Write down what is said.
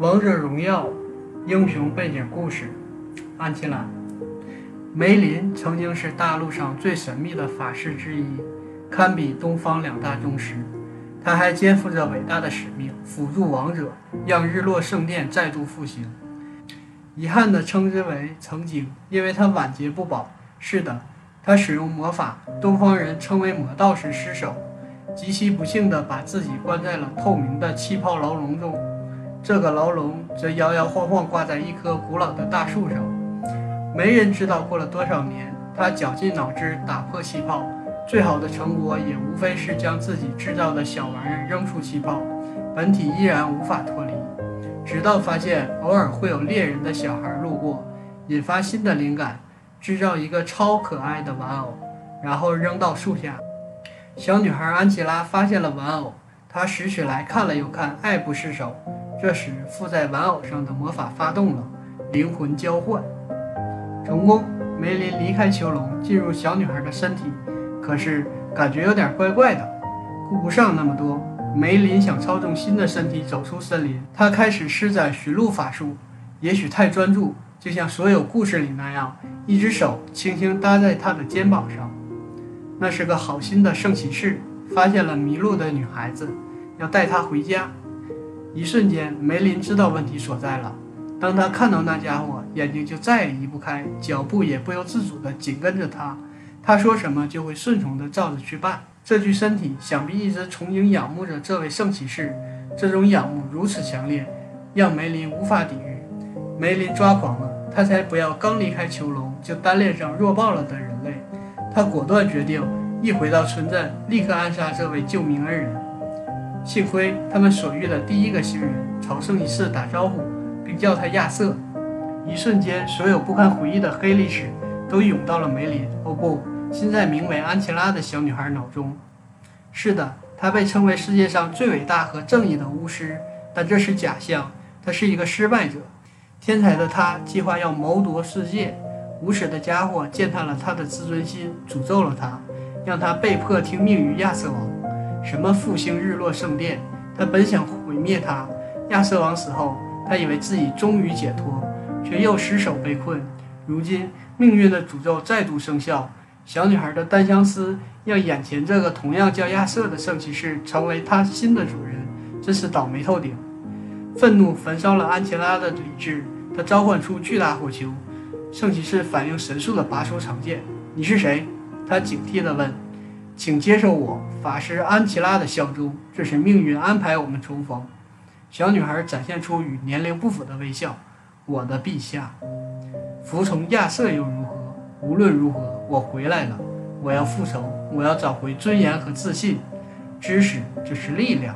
王者荣耀英雄背景故事：安琪拉。梅林曾经是大陆上最神秘的法师之一，堪比东方两大宗师。他还肩负着伟大的使命，辅助王者，让日落圣殿再度复兴。遗憾的称之为曾经，因为他晚节不保。是的，他使用魔法，东方人称为魔道时失手，极其不幸的把自己关在了透明的气泡牢笼中。这个牢笼则摇摇晃晃挂在一棵古老的大树上，没人知道过了多少年。他绞尽脑汁打破气泡，最好的成果也无非是将自己制造的小玩意儿扔出气泡，本体依然无法脱离。直到发现偶尔会有猎人的小孩路过，引发新的灵感，制造一个超可爱的玩偶，然后扔到树下。小女孩安琪拉发现了玩偶，他拾起来看了又看，爱不释手。这时，附在玩偶上的魔法发动了，灵魂交换成功。梅林离开囚笼，进入小女孩的身体，可是感觉有点怪怪的，顾不上那么多。梅林想操纵新的身体走出森林，他开始施展寻路法术，也许太专注，就像所有故事里那样，一只手轻轻搭在他的肩膀上。那是个好心的圣骑士，发现了迷路的女孩子，要带她回家。一瞬间，梅林知道问题所在了。当他看到那家伙，眼睛就再也移不开，脚步也不由自主地紧跟着他。他说什么，就会顺从地照着去办。这具身体想必一直憧憬仰慕着这位圣骑士，这种仰慕如此强烈，让梅林无法抵御。梅林抓狂了，他才不要刚离开囚笼就单恋上弱爆了的人类。他果断决定，一回到村镇，立刻暗杀这位救命恩人。幸亏他们所遇的第一个行人朝圣骑士打招呼，并叫他亚瑟。一瞬间，所有不堪回忆的黑历史都涌到了梅林。哦不，现在名为安琪拉的小女孩脑中。是的，她被称为世界上最伟大和正义的巫师，但这是假象。她是一个失败者。天才的她计划要谋夺世界。无耻的家伙践踏了她的自尊心，诅咒了她，让他被迫听命于亚瑟王。什么复兴日落圣殿？他本想毁灭他。亚瑟王死后，他以为自己终于解脱，却又失手被困。如今命运的诅咒再度生效。小女孩的单相思让眼前这个同样叫亚瑟的圣骑士成为他新的主人，真是倒霉透顶。愤怒焚烧了安琪拉的理智，他召唤出巨大火球。圣骑士反应神速地拔出长剑。你是谁？他警惕地问。请接受我法师安琪拉的效忠，这是命运安排我们重逢。小女孩展现出与年龄不符的微笑。我的陛下，服从亚瑟又如何？无论如何，我回来了。我要复仇，我要找回尊严和自信。知识就是力量。